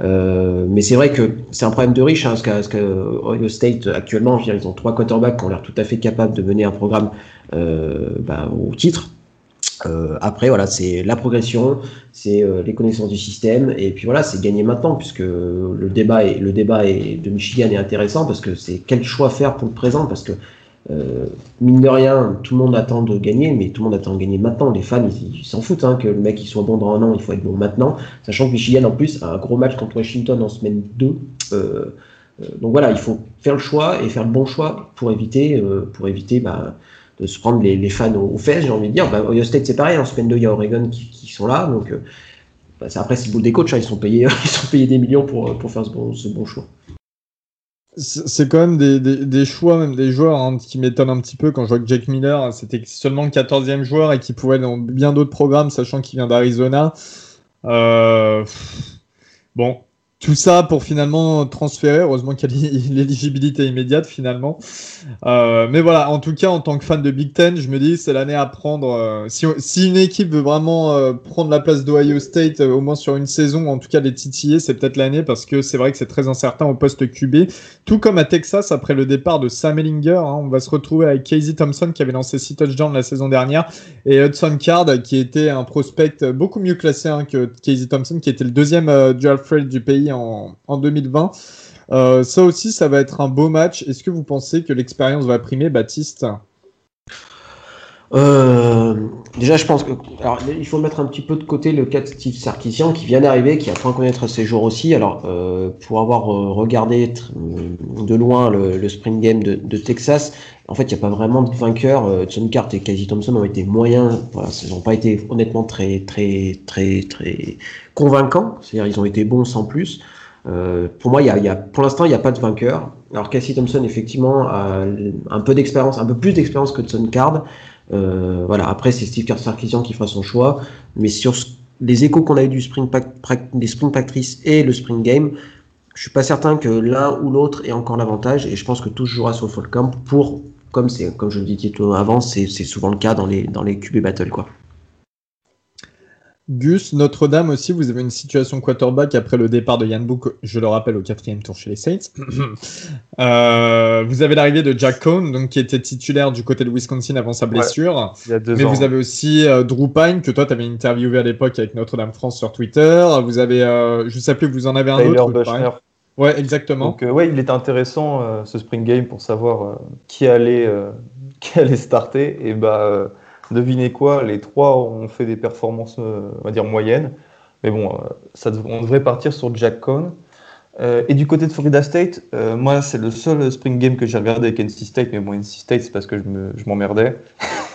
S2: Euh, mais c'est vrai que c'est un problème de riche, hein, parce que Ohio State actuellement, ils ont trois quarterbacks qui ont l'air tout à fait capables de mener un programme euh, bah, au titre. Euh, après, voilà, c'est la progression, c'est euh, les connaissances du système, et puis voilà, c'est gagner maintenant, puisque le débat, est, le débat est, de Michigan est intéressant, parce que c'est quel choix faire pour le présent, parce que euh, mine de rien, tout le monde attend de gagner, mais tout le monde attend de gagner maintenant. Les fans, ils s'en foutent hein, que le mec il soit bon dans un an, il faut être bon maintenant. Sachant que Michigan, en plus, a un gros match contre Washington en semaine 2. Euh, euh, donc voilà, il faut faire le choix et faire le bon choix pour éviter, pour éviter bah, de se prendre les, fans aux, fesses, j'ai envie de dire. Bah, Ohio State, c'est pareil, en semaine 2, il y a Oregon qui, sont là. Donc bah, après, c'est le bout des coachs, hein, ils, sont payés, ils sont payés des millions pour, faire ce bon choix.
S1: C'est quand même des, des, choix, même des joueurs hein, qui m'étonnent un petit peu quand je vois que Jack Miller, c'était seulement le 14e joueur et qui pouvait être dans bien d'autres programmes, sachant qu'il vient d'Arizona. Euh, bon, tout ça pour finalement transférer. Heureusement qu'il y a l'éligibilité immédiate finalement. Euh, mais voilà, en tout cas, en tant que fan de Big Ten, je me dis c'est l'année à prendre. Euh, si, une équipe veut vraiment euh, prendre la place d'Ohio State, au moins sur une saison, en tout cas les titiller, c'est peut-être l'année parce que c'est vrai que c'est très incertain au poste QB. Tout comme à Texas après le départ de Sam Ellinger, hein, on va se retrouver avec Casey Thompson qui avait lancé 6 touchdowns la saison dernière et Hudson Card qui était un prospect beaucoup mieux classé hein, que Casey Thompson qui était le deuxième dual threat du pays en, 2020. Euh, ça aussi, ça va être un beau match. Est-ce que vous pensez que l'expérience va primer, Baptiste?
S2: Euh, déjà, je pense que alors, il faut mettre un petit peu de côté le cas de Steve Sarkisian qui vient d'arriver, qui apprend à connaître ses jours aussi. Alors, euh, pour avoir regardé de loin le, spring game de, Texas, en fait, il n'y a pas vraiment de vainqueur. John Cart et Casey Thompson ont été moyens. Voilà, ils n'ont pas été honnêtement très, très, très, très convaincants. C'est-à-dire, ils ont été bons sans plus. Euh, pour moi, il y a, pour l'instant, il n'y a pas de vainqueur. Alors Cassie Thompson, effectivement, a un peu d'expérience, un peu plus d'expérience que Card. Euh, voilà. Après, c'est Steve Sarkisian qui fera son choix. Mais sur les échos qu'on a eu du spring des spring practice et le spring game, je suis pas certain que l'un ou l'autre ait encore l'avantage. Et je pense que tout se jouera sur Fall Camp pour, comme c'est, comme je le disais avant, c'est souvent le cas dans les dans les QB battle, quoi.
S1: Gus, Notre-Dame aussi, vous avez une situation quarterback après le départ de Yann Book, je le rappelle, au quatrième tour chez les Saints. Euh, vous avez l'arrivée de Jack Cohn, donc, qui était titulaire du côté de Wisconsin avant sa blessure. Mais vous avez aussi euh, Drew Pine, que toi, tu avais interviewé à l'époque avec Notre-Dame France sur Twitter. Vous avez, euh, je ne sais plus, vous en avez un autre. Ouais, exactement.
S3: Donc, ouais, il était intéressant ce spring game pour savoir qui allait, qui allait starter. Et bah Devinez quoi, les trois ont fait des performances, euh, on va dire, moyennes. Mais bon, euh, ça, on devrait partir sur Jack Cohn. Euh, et du côté de Florida State, moi, c'est le seul spring game que j'ai regardé avec NC State. Mais bon, NC State, c'est parce que je m'emmerdais.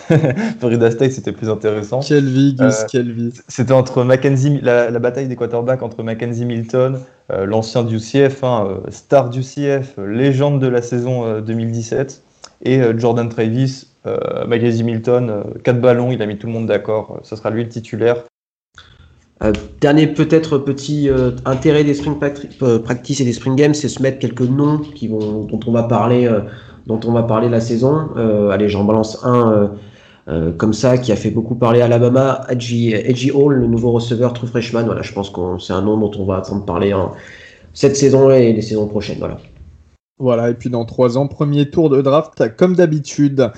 S3: Florida State, c'était plus intéressant.
S1: Quelle vie, Gus, quelle vie.
S3: C'était entre Mackenzie, la, bataille des quarterbacks entre Mackenzie Milton, l'ancien du CF, hein, star du CF, légende de la saison 2017, et Jordan Travis, euh, Mackenzie Milton, 4 euh, ballons, il a mis tout le monde d'accord. Ce sera lui le titulaire.
S2: Euh, dernier peut-être petit intérêt des spring practice et des spring games, c'est se mettre quelques noms qui vont, dont on va parler, dont on va parler la saison. allez, j'en balance un comme ça qui a fait beaucoup parler Alabama, Edgy, Hall, le nouveau receveur true freshman. Voilà, je pense que c'est un nom dont on va attendre parler en cette saison et les saisons prochaines. Voilà.
S1: Voilà, et puis dans trois ans, premier tour de draft comme d'habitude.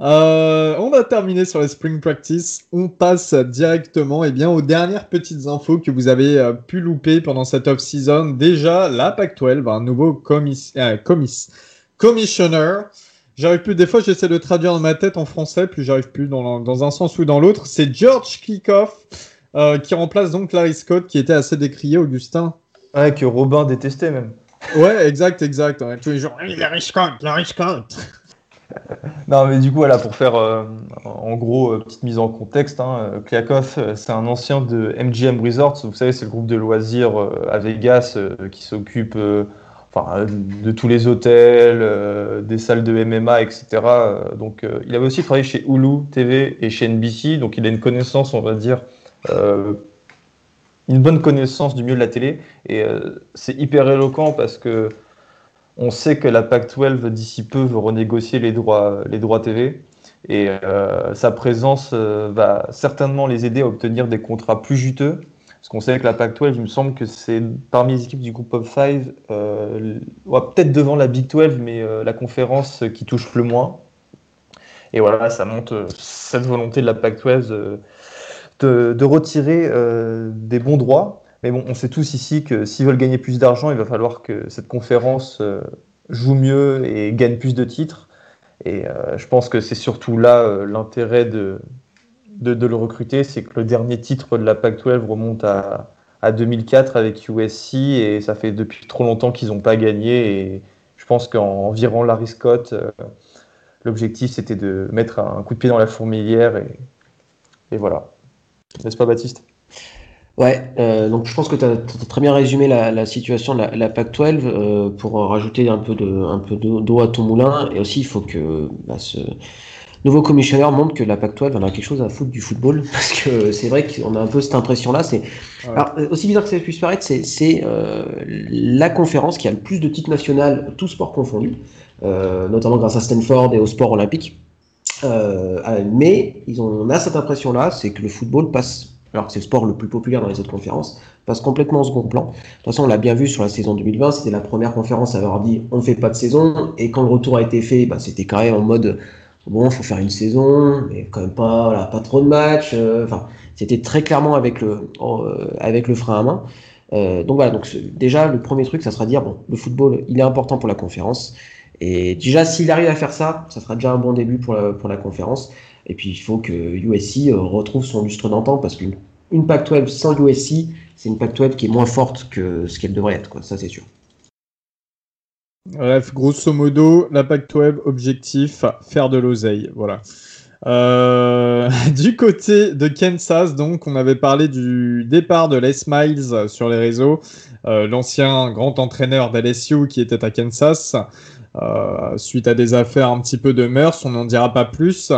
S1: Euh, on va terminer sur les spring practice. On passe directement et eh bien, aux dernières petites infos que vous avez euh, pu louper pendant cette off-season. Déjà, la Pac-12, un nouveau commis, euh, commis, commissioner. J'arrive plus, des fois j'essaie de traduire dans ma tête en français, puis j'arrive plus dans, dans, un sens ou dans l'autre. C'est George Kickoff qui remplace donc Larry Scott qui était assez décrié, Augustin.
S3: Ouais, que Robin détestait même.
S1: Ouais, exact, exact. Tous les jours, Larry Scott, Larry Scott.
S3: non, mais du coup, voilà, pour faire euh, en gros, euh, petite mise en contexte, hein, euh, c'est un ancien de MGM Resorts. Vous savez, c'est le groupe de loisirs à Vegas qui s'occupe enfin, de tous les hôtels, des salles de MMA, etc. donc, il avait aussi travaillé chez Hulu TV et chez NBC. Donc, il a une connaissance, on va dire, une bonne connaissance du milieu de la télé. Et c'est hyper éloquent parce que on sait que la PAC-12 d'ici peu veut renégocier les droits, les droits TV. Et euh, sa présence euh, va certainement les aider à obtenir des contrats plus juteux. Parce qu'on sait que la PAC-12, il me semble que c'est parmi les équipes du groupe of 5, euh, peut-être devant la Big 12, mais la conférence qui touche le moins. Et voilà, ça montre cette volonté de la PAC-12 de, de, retirer des bons droits mais bon, on sait tous ici que s'ils veulent gagner plus d'argent, il va falloir que cette conférence euh, joue mieux et gagne plus de titres. Et euh, je pense que c'est surtout là euh, l'intérêt de, de, le recruter, c'est que le dernier titre de la PAC-12 remonte à, à, 2004 avec USC et ça fait depuis trop longtemps qu'ils n'ont pas gagné. Et je pense qu'en virant Larry Scott, l'objectif c'était de mettre un coup de pied dans la fourmilière et, et voilà. N'est-ce pas Baptiste?
S2: Ouais, euh, donc je pense que tu as, très bien résumé la, situation de la, la PAC-12 euh, pour rajouter un peu de un peu d'eau à ton moulin et aussi il faut que bah, ce, nouveau commissionnaire montre que la Pac-12 en a quelque chose à foutre du football, parce que c'est vrai qu'on a un peu cette impression-là. C'est aussi bizarre que ça puisse paraître, c'est euh, la conférence qui a le plus de titres nationaux, tous sports confondus, euh, notamment grâce à Stanford et au sport olympique. Euh, mais ils ont, on a cette impression-là, c'est que le football passe alors que c'est le sport le plus populaire dans les autres conférences, passe complètement au second plan. De toute façon, on l'a bien vu sur la saison 2020, c'était la première conférence à avoir dit on ne fait pas de saison, et quand le retour a été fait, bah, c'était carré en mode bon, faut faire une saison, mais quand même pas, voilà, pas trop de matchs. Euh, enfin, c'était très clairement avec le, euh, avec le frein à main. Euh, donc voilà, donc déjà le premier truc, ça sera dire bon, le football, il est important pour la conférence. Et déjà, s'il arrive à faire ça, ça sera déjà un bon début pour la, pour la conférence. Et puis, il faut que USC retrouve son lustre d'antan parce qu'une une Pac-12 sans USC, c'est une Pac-12 qui est moins forte que ce qu'elle devrait être, quoi. Ça, c'est sûr.
S1: Bref, grosso modo, la Pac-12, objectif, faire de l'oseille. Voilà. Euh, du côté de Kansas, donc, on avait parlé du départ de Les Miles sur les réseaux, euh, l'ancien grand entraîneur d'LSU qui était à Kansas, euh, suite à des affaires un petit peu de mœurs, on n'en dira pas plus.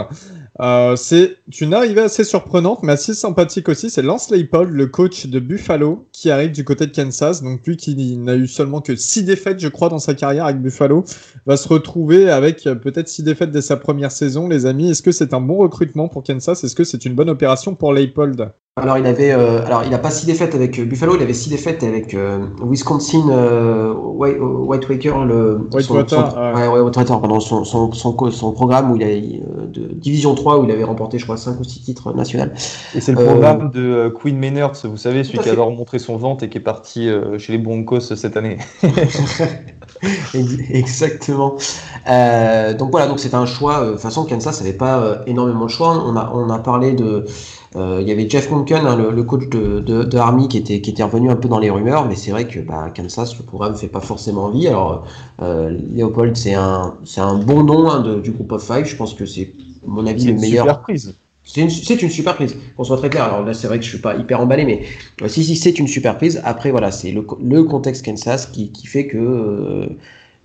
S1: Euh, c'est une arrivée assez surprenante, mais assez sympathique aussi. C'est Lance Leipold, le coach de Buffalo, qui arrive du côté de Kansas. Donc lui qui n'a eu seulement que six défaites, je crois, dans sa carrière avec Buffalo, va se retrouver avec euh, peut-être six défaites dès sa première saison, les amis. Est-ce que c'est un bon recrutement pour Kansas? Est-ce que c'est une bonne opération pour Leipold?
S2: Alors il avait, euh, alors il a pas six défaites avec Buffalo, il avait six défaites avec Wisconsin White, Whitewater, le
S1: Whitewater,
S2: son, son, son, son, son, programme où il a de Division 3 où il avait remporté, je crois, 5 ou 6 titres nationaux.
S3: Et c'est le programme euh, de euh, Queen Maynard, vous savez, celui qui adore montrer son ventre et qui est parti euh, chez les Broncos cette année.
S2: Exactement. donc voilà, donc c'est un choix. De toute façon, Kansas n'avait pas énormément de choix. On a, on a parlé de. Il y avait Jeff Monken, hein, le, coach de, de, Army, qui était, qui était revenu un peu dans les rumeurs, mais c'est vrai que bah, Kansas, le programme ne fait pas forcément envie. Alors, Léopold, c'est un, un bon nom hein, du groupe of five. Je pense que c'est mon avis, le meilleur. C'est une, c'est une super prise, qu'on soit très clair. Alors là, c'est vrai que je suis pas hyper emballé, mais euh, si, si, c'est une super prise. Après, voilà, c'est le, le, contexte Kansas qui, qui fait que euh,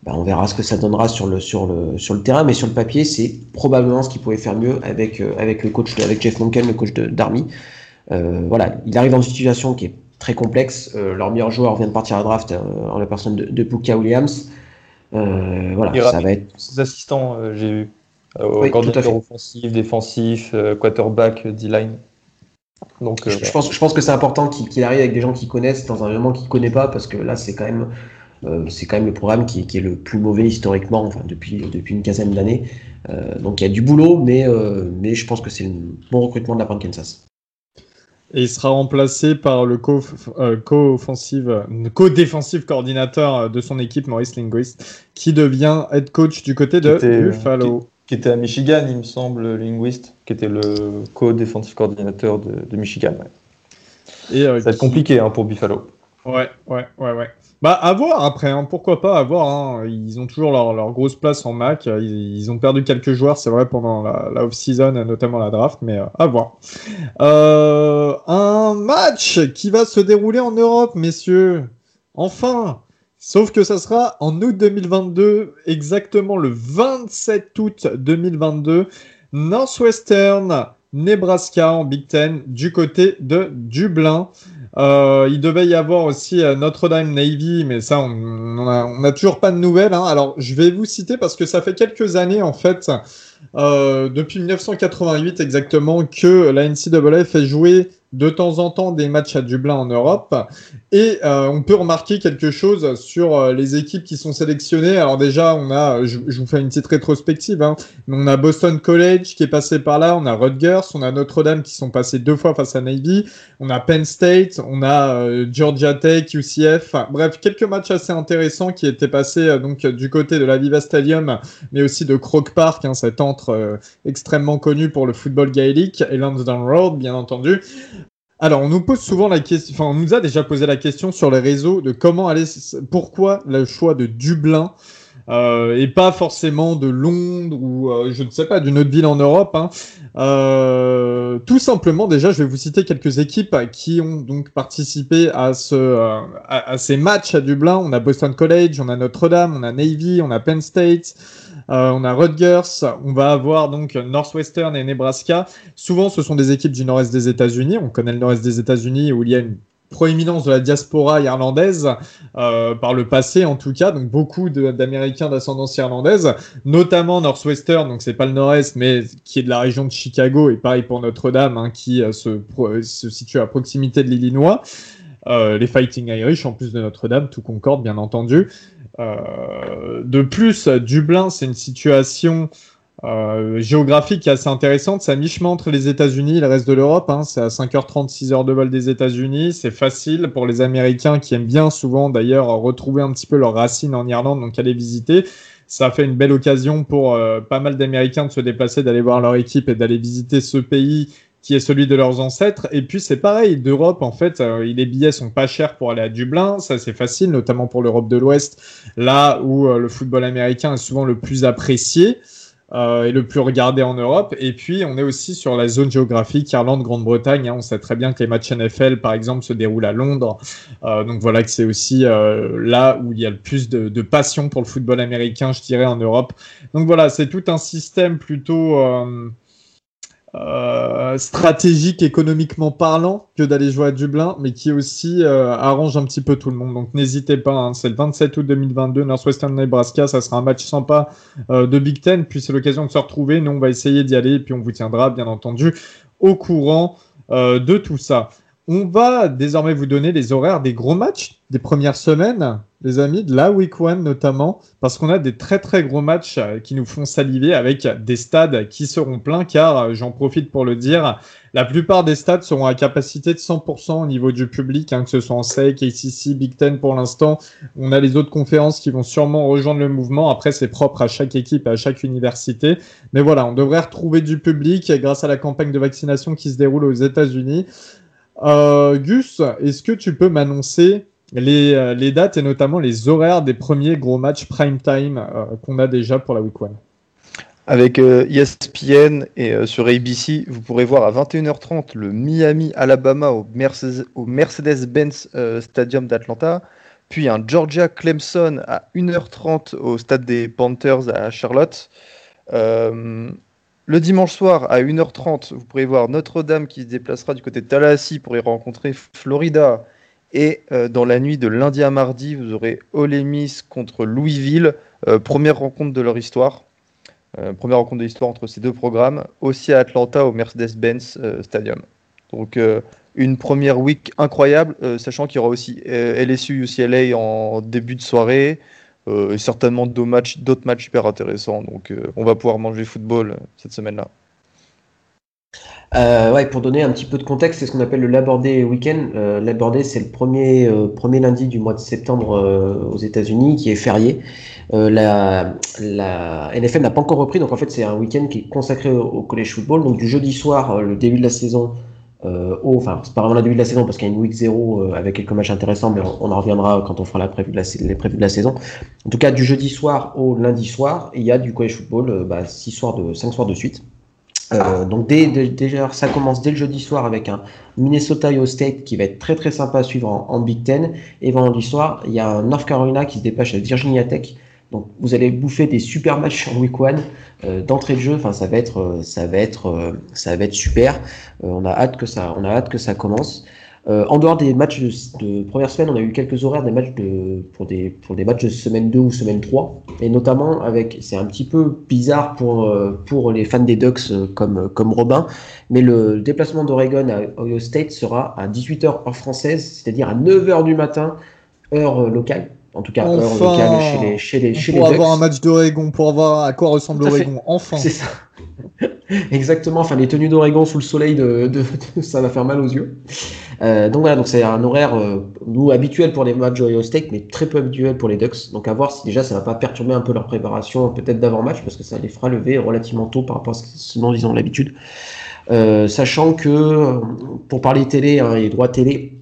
S2: bah, on verra ce que ça donnera sur le, sur le, sur le terrain, mais sur le papier, c'est probablement ce qu'il pouvait faire mieux avec, euh, avec le coach, avec Jeff Monken, le coach d'Army. voilà, il arrive dans une situation qui est très complexe. leur meilleur joueur vient de partir à draft en la personne de, de Puka Williams. voilà, ça va être.
S3: Ses assistants, j'ai. Euh, oui, offensif, défensif, euh, quarterback, D-line.
S2: Donc, je, euh, pense, je pense que c'est important qu'il arrive avec des gens qui connaissent dans un moment qu'il ne connaît pas, parce que là, c'est quand même, c'est quand même le programme qui, qui, est le plus mauvais historiquement, enfin, depuis, depuis une quinzaine d'années. donc il y a du boulot, mais, mais je pense que c'est un bon recrutement de la part de Kansas.
S1: Et il sera remplacé par le co-offensive, co-défensif coordinateur de son équipe, Maurice Linguist, qui devient head coach du côté de Buffalo
S3: qui était à Michigan, il me semble, linguiste, qui était le co-défensif coordinateur de, Michigan. Et, euh, Ça va être compliqué hein, pour Buffalo.
S1: Ouais, ouais, ouais, ouais. Bah, à voir après, hein. pourquoi pas, à voir. Hein. Ils ont toujours leur, grosse place en Mac. Ils, ont perdu quelques joueurs, c'est vrai, pendant la, off-season, notamment la draft, mais euh, à voir. Euh, un match qui va se dérouler en Europe, messieurs. Enfin, Sauf que ça sera en août 2022, exactement le 27 août 2022, Northwestern, Nebraska en Big Ten, du côté de Dublin. Euh, il devait y avoir aussi euh, Notre-Dame Navy, mais ça, on n'a toujours pas de nouvelles. Hein. Alors, je vais vous citer parce que ça fait quelques années, en fait, euh, depuis 1988 exactement, que la NCAA fait jouer de temps en temps des matchs à Dublin en Europe. Et euh, on peut remarquer quelque chose sur euh, les équipes qui sont sélectionnées. Alors déjà, on a, je, vous fais une petite rétrospective, hein, on a Boston College qui est passé par là, on a Rutgers, on a Notre-Dame qui sont passés deux fois face à Navy, on a Penn State, on a euh, Georgia Tech, UCF, bref, quelques matchs assez intéressants qui étaient passés donc du côté de la Viva Stadium, mais aussi de Croke Park, hein, cet entre extrêmement connu pour le football gaélique, et Lansdowne Road, bien entendu. Alors, on nous pose souvent la question, enfin, on nous a déjà posé la question sur les réseaux de comment aller, pourquoi le choix de Dublin euh, et pas forcément de Londres ou euh, je ne sais pas d'une autre ville en Europe. Hein. Euh, tout simplement, déjà, je vais vous citer quelques équipes qui ont donc participé à, ce, euh, à, à, ces matchs à Dublin. On a Boston College, on a Notre-Dame, on a Navy, on a Penn State. On a Rutgers, on va avoir donc Northwestern et Nebraska. Souvent, ce sont des équipes du nord-est des États-Unis. On connaît le nord-est des États-Unis où il y a une proéminence de la diaspora irlandaise euh, par le passé en tout cas donc beaucoup d'Américains d'ascendance irlandaise notamment Northwestern donc c'est pas le Nord-Est mais qui est de la région de Chicago et pareil pour Notre-Dame hein, qui euh, se, situe à proximité de l'Illinois euh, les Fighting Irish en plus de Notre-Dame tout concorde bien entendu de plus Dublin c'est une situation euh, géographique assez intéressante. C'est à mi-chemin entre les États-Unis et le reste de l'Europe. Hein. C'est à 5h30, 6h de vol des États-Unis. C'est facile pour les Américains qui aiment bien souvent d'ailleurs retrouver un petit peu leurs racines en Irlande, donc aller visiter. Ça fait une belle occasion pour euh, pas mal d'Américains de se déplacer, d'aller voir leur équipe et d'aller visiter ce pays qui est celui de leurs ancêtres. Et puis c'est pareil, d'Europe, en fait, euh, les billets sont pas chers pour aller à Dublin, ça c'est facile, notamment pour l'Europe de l'Ouest, là où le football américain est souvent le plus apprécié euh, et le plus regardé en Europe. Et puis, on est aussi sur la zone géographique Irlande, Grande-Bretagne. Hein. On sait très bien que les matchs NFL, par exemple, se déroulent à Londres. Euh, donc voilà que c'est aussi euh, là où il y a le plus de, de, passion pour le football américain, je dirais, en Europe. Donc voilà, c'est tout un système plutôt euh, stratégique économiquement parlant que d'aller jouer à Dublin, mais qui aussi euh, arrange un petit peu tout le monde. Donc n'hésitez pas, hein, c'est le 27 août 2022, Northwestern Nebraska, ça sera un match sympa euh, de Big Ten, puis c'est l'occasion de se retrouver. Nous, on va essayer d'y aller, et puis on vous tiendra bien entendu au courant de tout ça. On va désormais vous donner les horaires des gros matchs des premières semaines, les amis, de la Week One notamment, parce qu'on a des très très gros matchs euh, qui nous font saliver avec des stades qui seront pleins, car euh, j'en profite pour le dire, la plupart des stades seront à capacité de 100% au niveau du public, hein, que ce soit en SEC, ACC, Big Ten pour l'instant. On a les autres conférences qui vont sûrement rejoindre le mouvement. Après, c'est propre à chaque équipe, à chaque université. Mais voilà, on devrait retrouver du public grâce à la campagne de vaccination qui se déroule aux États-Unis. Euh, Gus, est-ce que tu peux m'annoncer les, euh, les, dates et notamment les horaires des premiers gros matchs prime time euh, qu'on a déjà pour la Week 1
S3: avec ESPN et sur ABC, vous pourrez voir à 21h30 le Miami Alabama au, Mercedes, benz Stadium d'Atlanta, puis un Georgia Clemson à 1h30 au stade des Panthers à Charlotte. Le dimanche soir à 1h30, vous pourrez voir Notre-Dame qui se déplacera du côté de Tallahassee pour y rencontrer Florida. Et euh, dans la nuit de lundi à mardi, vous aurez Ole Miss contre Louisville, euh, première rencontre de leur histoire. Euh, première rencontre de l'histoire entre ces deux programmes, aussi à Atlanta au Mercedes-Benz Stadium. Donc une première week incroyable, sachant qu'il y aura aussi LSU UCLA en début de soirée, et certainement d'autres matchs, hyper intéressants. Donc euh, on va pouvoir manger football euh, cette semaine-là.
S2: ouais, pour donner un petit peu de contexte, c'est ce qu'on appelle le Labor Day Weekend. Euh, Labor Day, c'est le premier, premier lundi du mois de septembre aux États-Unis qui est férié. la, la NFL n'a pas encore repris, donc en fait, c'est un week-end qui est consacré au, au, college football. Donc du jeudi soir, le début de la saison, euh, enfin, c'est pas vraiment la début de la saison parce qu'il y a une week 0 euh, avec quelques matchs intéressants, mais on, en reviendra quand on fera la prévue de la, les prévues de la saison. En tout cas, du jeudi soir au lundi soir, il y a du college football, euh, bah, six soirs de, 5 soirs de suite. Euh, donc dès, déjà, ça commence dès le jeudi soir avec un Minnesota Iowa State qui va être très très sympa à suivre en, en Big Ten. Et vendredi soir, il y a un North Carolina qui se dépêche avec Virginia Tech donc vous allez bouffer des super matchs en week one euh, d'entrée de jeu. Enfin ça va être euh, euh, super. on a hâte que ça commence. en dehors des matchs de, première semaine, on a eu quelques horaires des matchs pour des matchs de semaine 2 ou semaine 3 et notamment avec c'est un petit peu bizarre pour pour les fans des Ducks comme comme Robin, mais le déplacement d'Oregon à Ohio State sera à 18h heure française, c'est-à-dire à 9h du matin heure locale en tout cas chez les chez les chez
S1: pour avoir un match d'Oregon pour voir à quoi ressemble Oregon enfin.
S2: C'est ça. Exactement. Enfin les tenues d'Oregon sous le soleil de, ça va faire mal aux yeux. Euh, donc voilà donc c'est un horaire euh, nous habituel pour les matchs d'Ohio State mais très peu habituel pour les Ducks. Donc à voir si déjà ça va pas perturber un peu leur préparation peut-être d'avant match parce que ça les fera lever relativement tôt par rapport à ce dont ils ont l'habitude. Euh, sachant que pour parler télé hein, et droits télé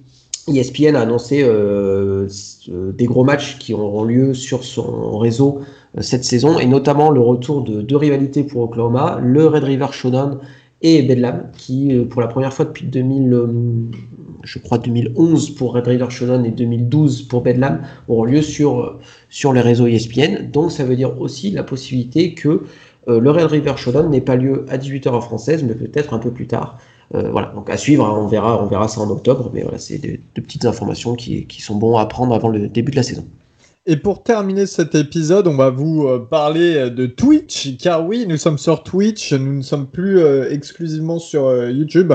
S2: ESPN a annoncé euh, des gros matchs qui auront lieu sur son réseau euh, cette saison, et notamment le retour de deux rivalités pour Oklahoma, le Red River Showdown et Bedlam, qui pour la première fois depuis 2000, je crois 2011 pour Red River Shonen et 2012 pour Bedlam, auront lieu sur, les réseaux ESPN. Donc ça veut dire aussi la possibilité que le Red River Shonen n'ait pas lieu à 18h en française, mais peut-être un peu plus tard. Voilà, donc à suivre, hein, on, verra, on verra ça en octobre, mais voilà, c'est de, petites informations qui, sont bons à prendre avant le début de la saison.
S1: Et pour terminer cet épisode, on va vous euh, parler euh, de Twitch, car oui, nous sommes sur Twitch, nous ne sommes plus euh, exclusivement sur YouTube.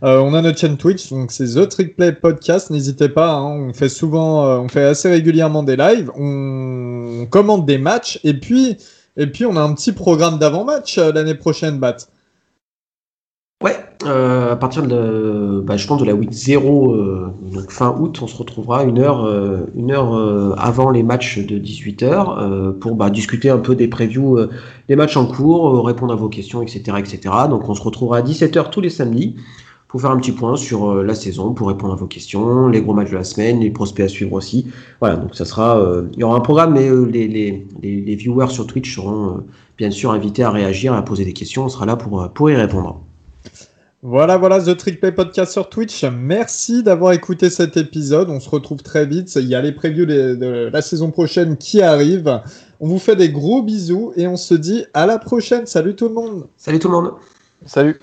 S1: on a notre chaîne Twitch, donc c'est The Trick Play Podcast. N'hésitez pas, hein, on fait souvent, on fait assez régulièrement des lives, on, commente des matchs, et puis, et puis on a un petit programme d'avant-match l'année prochaine, Bat.
S2: Ouais, euh, à partir de, bah, je pense de la week 0, euh, donc fin août, on se retrouvera une heure, euh, une heure euh, avant les matchs de 18h pour bah, discuter un peu des previews des matchs en cours, répondre à vos questions, etc., etc. Donc on se retrouvera à 17h tous les samedis pour faire un petit point sur la saison, pour répondre à vos questions, les gros matchs de la semaine, les prospects à suivre aussi. Voilà, donc ça sera, il y aura un programme, mais les, les, les, les, viewers sur Twitch seront bien sûr invités à réagir, à poser des questions. On sera là pour, pour y répondre.
S1: Voilà, voilà, The Trick Play Podcast sur Twitch. Merci d'avoir écouté cet épisode. On se retrouve très vite. Il y a les previews de, la saison prochaine qui arrivent. On vous fait des gros bisous et on se dit à la prochaine. Salut tout le monde.
S2: Salut tout le monde.
S3: Salut.